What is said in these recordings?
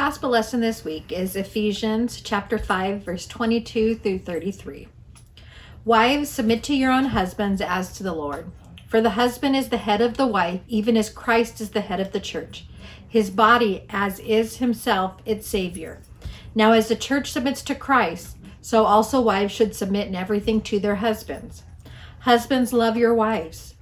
gospel lesson this week is Ephesians chapter 5 verse 22 through 33. Wives, submit to your own husbands as to the Lord. For the husband is the head of the wife, even as Christ is the head of the church, his body as is himself its savior. Now as the church submits to Christ, so also wives should submit in everything to their husbands. Husbands, love your wives,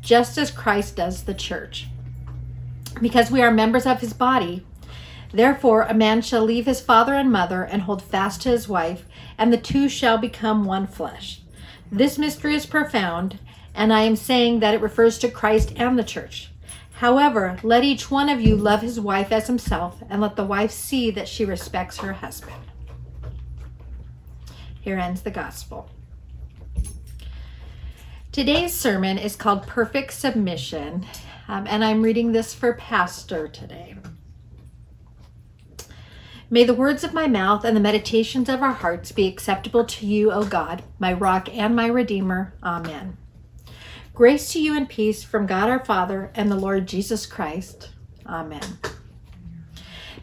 just as Christ does the church. Because we are members of his body, therefore a man shall leave his father and mother and hold fast to his wife, and the two shall become one flesh. This mystery is profound, and I am saying that it refers to Christ and the church. However, let each one of you love his wife as himself, and let the wife see that she respects her husband. Here ends the gospel. Today's sermon is called Perfect Submission, um, and I'm reading this for Pastor today. May the words of my mouth and the meditations of our hearts be acceptable to you, O God, my rock and my redeemer. Amen. Grace to you and peace from God our Father and the Lord Jesus Christ. Amen.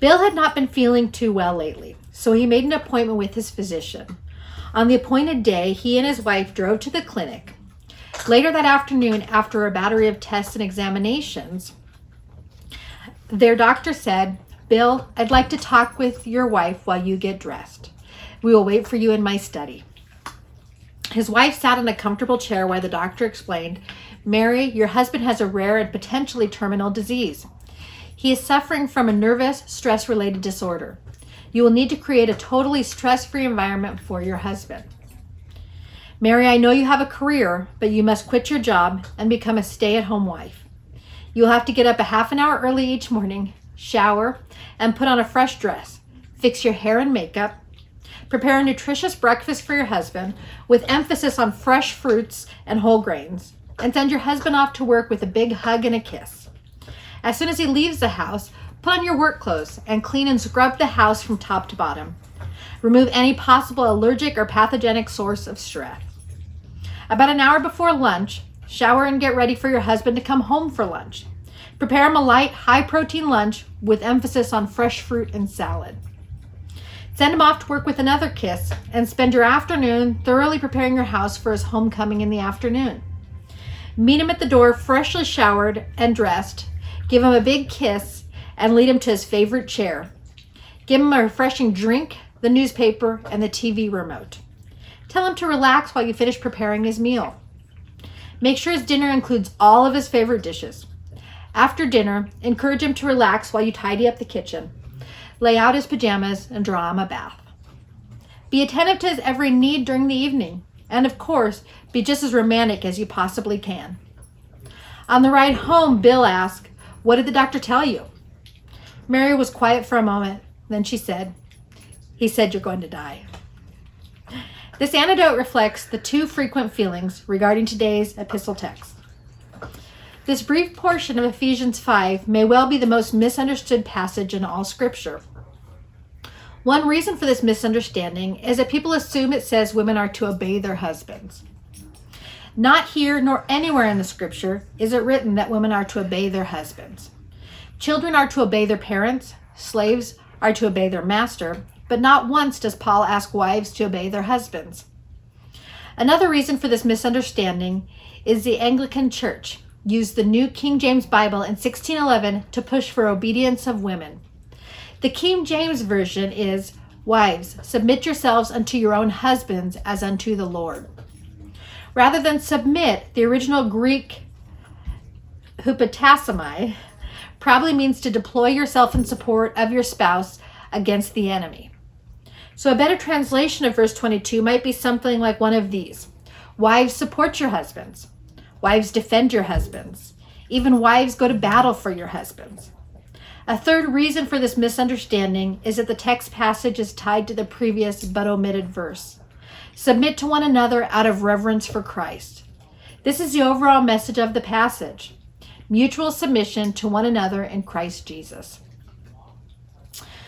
Bill had not been feeling too well lately, so he made an appointment with his physician. On the appointed day, he and his wife drove to the clinic. Later that afternoon, after a battery of tests and examinations, their doctor said, Bill, I'd like to talk with your wife while you get dressed. We will wait for you in my study. His wife sat in a comfortable chair while the doctor explained, Mary, your husband has a rare and potentially terminal disease. He is suffering from a nervous, stress related disorder. You will need to create a totally stress free environment for your husband. Mary, I know you have a career, but you must quit your job and become a stay at home wife. You'll have to get up a half an hour early each morning, shower, and put on a fresh dress. Fix your hair and makeup. Prepare a nutritious breakfast for your husband with emphasis on fresh fruits and whole grains. And send your husband off to work with a big hug and a kiss. As soon as he leaves the house, Put on your work clothes and clean and scrub the house from top to bottom. Remove any possible allergic or pathogenic source of stress. About an hour before lunch, shower and get ready for your husband to come home for lunch. Prepare him a light, high protein lunch with emphasis on fresh fruit and salad. Send him off to work with another kiss and spend your afternoon thoroughly preparing your house for his homecoming in the afternoon. Meet him at the door, freshly showered and dressed. Give him a big kiss and lead him to his favorite chair. Give him a refreshing drink, the newspaper, and the TV remote. Tell him to relax while you finish preparing his meal. Make sure his dinner includes all of his favorite dishes. After dinner, encourage him to relax while you tidy up the kitchen. Lay out his pajamas and draw him a bath. Be attentive to his every need during the evening. And of course, be just as romantic as you possibly can. On the ride home, Bill asked, What did the doctor tell you? Mary was quiet for a moment. Then she said, He said you're going to die. This anecdote reflects the two frequent feelings regarding today's epistle text. This brief portion of Ephesians 5 may well be the most misunderstood passage in all Scripture. One reason for this misunderstanding is that people assume it says women are to obey their husbands. Not here nor anywhere in the Scripture is it written that women are to obey their husbands. Children are to obey their parents, slaves are to obey their master, but not once does Paul ask wives to obey their husbands. Another reason for this misunderstanding is the Anglican Church used the New King James Bible in 1611 to push for obedience of women. The King James Version is Wives, submit yourselves unto your own husbands as unto the Lord. Rather than submit, the original Greek hupotasomai probably means to deploy yourself in support of your spouse against the enemy. So, a better translation of verse 22 might be something like one of these Wives, support your husbands. Wives, defend your husbands. Even wives, go to battle for your husbands. A third reason for this misunderstanding is that the text passage is tied to the previous but omitted verse. Submit to one another out of reverence for Christ. This is the overall message of the passage mutual submission to one another in Christ Jesus.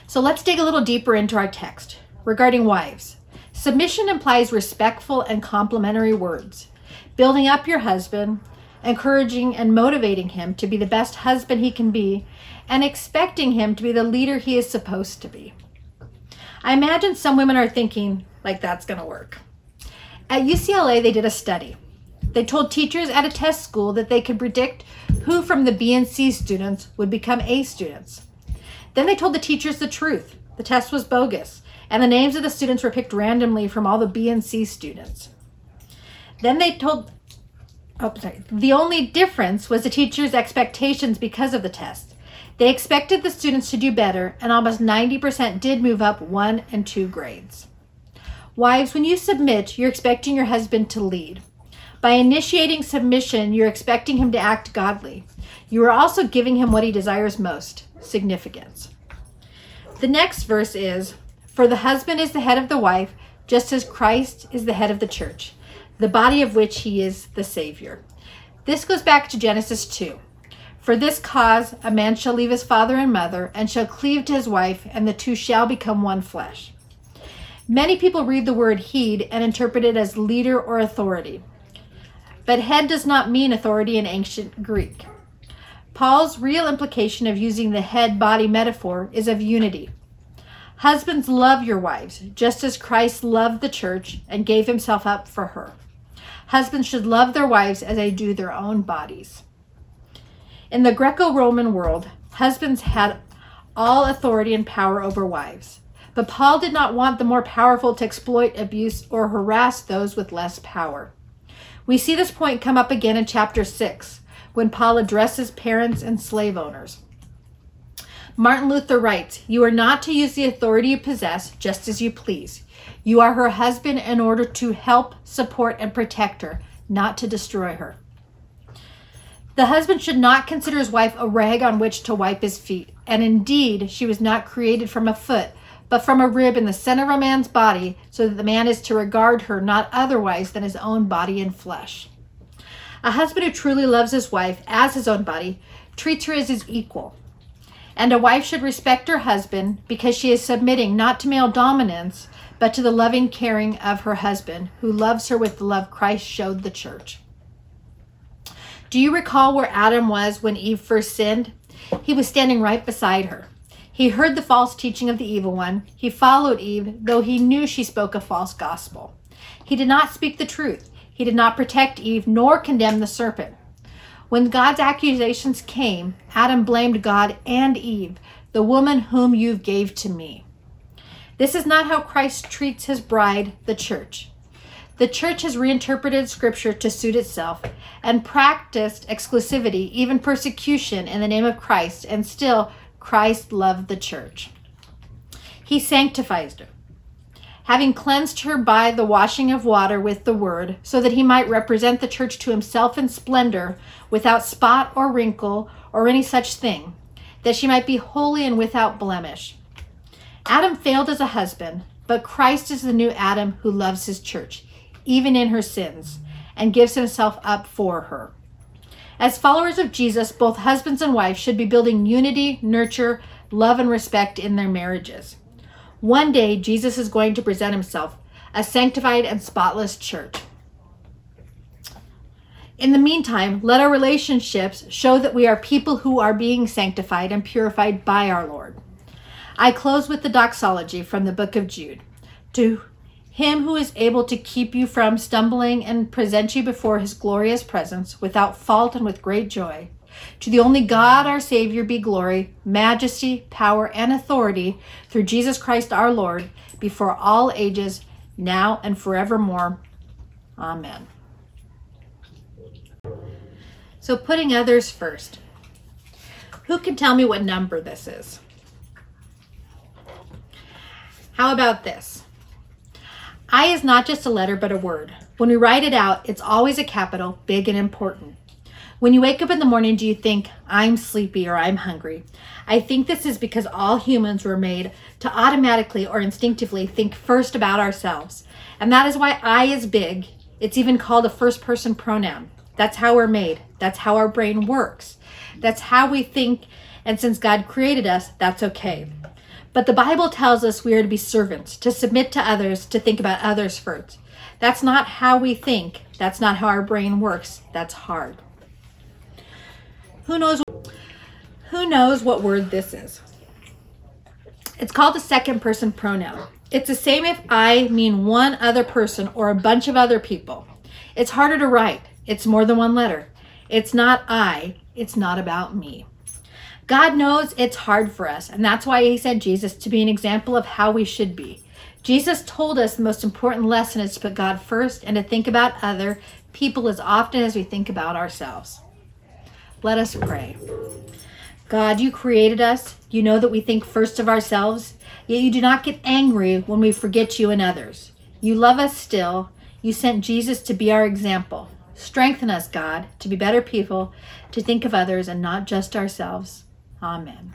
So let's dig a little deeper into our text. Regarding wives, submission implies respectful and complimentary words, building up your husband, encouraging and motivating him to be the best husband he can be, and expecting him to be the leader he is supposed to be. I imagine some women are thinking, like, that's going to work. At UCLA, they did a study. They told teachers at a test school that they could predict who from the B and C students would become A students. Then they told the teachers the truth. The test was bogus, and the names of the students were picked randomly from all the B and C students. Then they told, oh, sorry. The only difference was the teachers' expectations because of the test. They expected the students to do better, and almost 90% did move up one and two grades. Wives, when you submit, you're expecting your husband to lead. By initiating submission, you're expecting him to act godly. You are also giving him what he desires most significance. The next verse is For the husband is the head of the wife, just as Christ is the head of the church, the body of which he is the Savior. This goes back to Genesis 2. For this cause, a man shall leave his father and mother, and shall cleave to his wife, and the two shall become one flesh. Many people read the word heed and interpret it as leader or authority. But head does not mean authority in ancient Greek. Paul's real implication of using the head body metaphor is of unity. Husbands, love your wives, just as Christ loved the church and gave himself up for her. Husbands should love their wives as they do their own bodies. In the Greco Roman world, husbands had all authority and power over wives. But Paul did not want the more powerful to exploit, abuse, or harass those with less power. We see this point come up again in chapter 6 when Paul addresses parents and slave owners. Martin Luther writes, You are not to use the authority you possess just as you please. You are her husband in order to help, support, and protect her, not to destroy her. The husband should not consider his wife a rag on which to wipe his feet, and indeed, she was not created from a foot, but from a rib in the center of a man's body, so that the man is to regard her not otherwise than his own body and flesh. A husband who truly loves his wife as his own body treats her as his equal. And a wife should respect her husband because she is submitting not to male dominance, but to the loving caring of her husband, who loves her with the love Christ showed the church. Do you recall where Adam was when Eve first sinned? He was standing right beside her. He heard the false teaching of the evil one. He followed Eve, though he knew she spoke a false gospel. He did not speak the truth. He did not protect Eve nor condemn the serpent. When God's accusations came, Adam blamed God and Eve, the woman whom you gave to me. This is not how Christ treats his bride, the church. The church has reinterpreted scripture to suit itself and practiced exclusivity, even persecution, in the name of Christ, and still Christ loved the church. He sanctifies her, having cleansed her by the washing of water with the word, so that he might represent the church to himself in splendor, without spot or wrinkle or any such thing, that she might be holy and without blemish. Adam failed as a husband, but Christ is the new Adam who loves his church, even in her sins, and gives himself up for her. As followers of Jesus, both husbands and wives should be building unity, nurture, love, and respect in their marriages. One day, Jesus is going to present himself a sanctified and spotless church. In the meantime, let our relationships show that we are people who are being sanctified and purified by our Lord. I close with the doxology from the book of Jude. To him who is able to keep you from stumbling and present you before his glorious presence without fault and with great joy. To the only God, our Savior, be glory, majesty, power, and authority through Jesus Christ our Lord, before all ages, now and forevermore. Amen. So, putting others first. Who can tell me what number this is? How about this? I is not just a letter, but a word. When we write it out, it's always a capital, big and important. When you wake up in the morning, do you think, I'm sleepy or I'm hungry? I think this is because all humans were made to automatically or instinctively think first about ourselves. And that is why I is big. It's even called a first person pronoun. That's how we're made. That's how our brain works. That's how we think. And since God created us, that's okay. But the Bible tells us we are to be servants, to submit to others, to think about others first. That's not how we think. That's not how our brain works. That's hard. Who knows who knows what word this is? It's called a second person pronoun. It's the same if I mean one other person or a bunch of other people. It's harder to write. It's more than one letter. It's not I. It's not about me. God knows it's hard for us, and that's why He sent Jesus to be an example of how we should be. Jesus told us the most important lesson is to put God first and to think about other people as often as we think about ourselves. Let us pray. God, you created us. You know that we think first of ourselves, yet you do not get angry when we forget you and others. You love us still. You sent Jesus to be our example. Strengthen us, God, to be better people, to think of others and not just ourselves. Amen.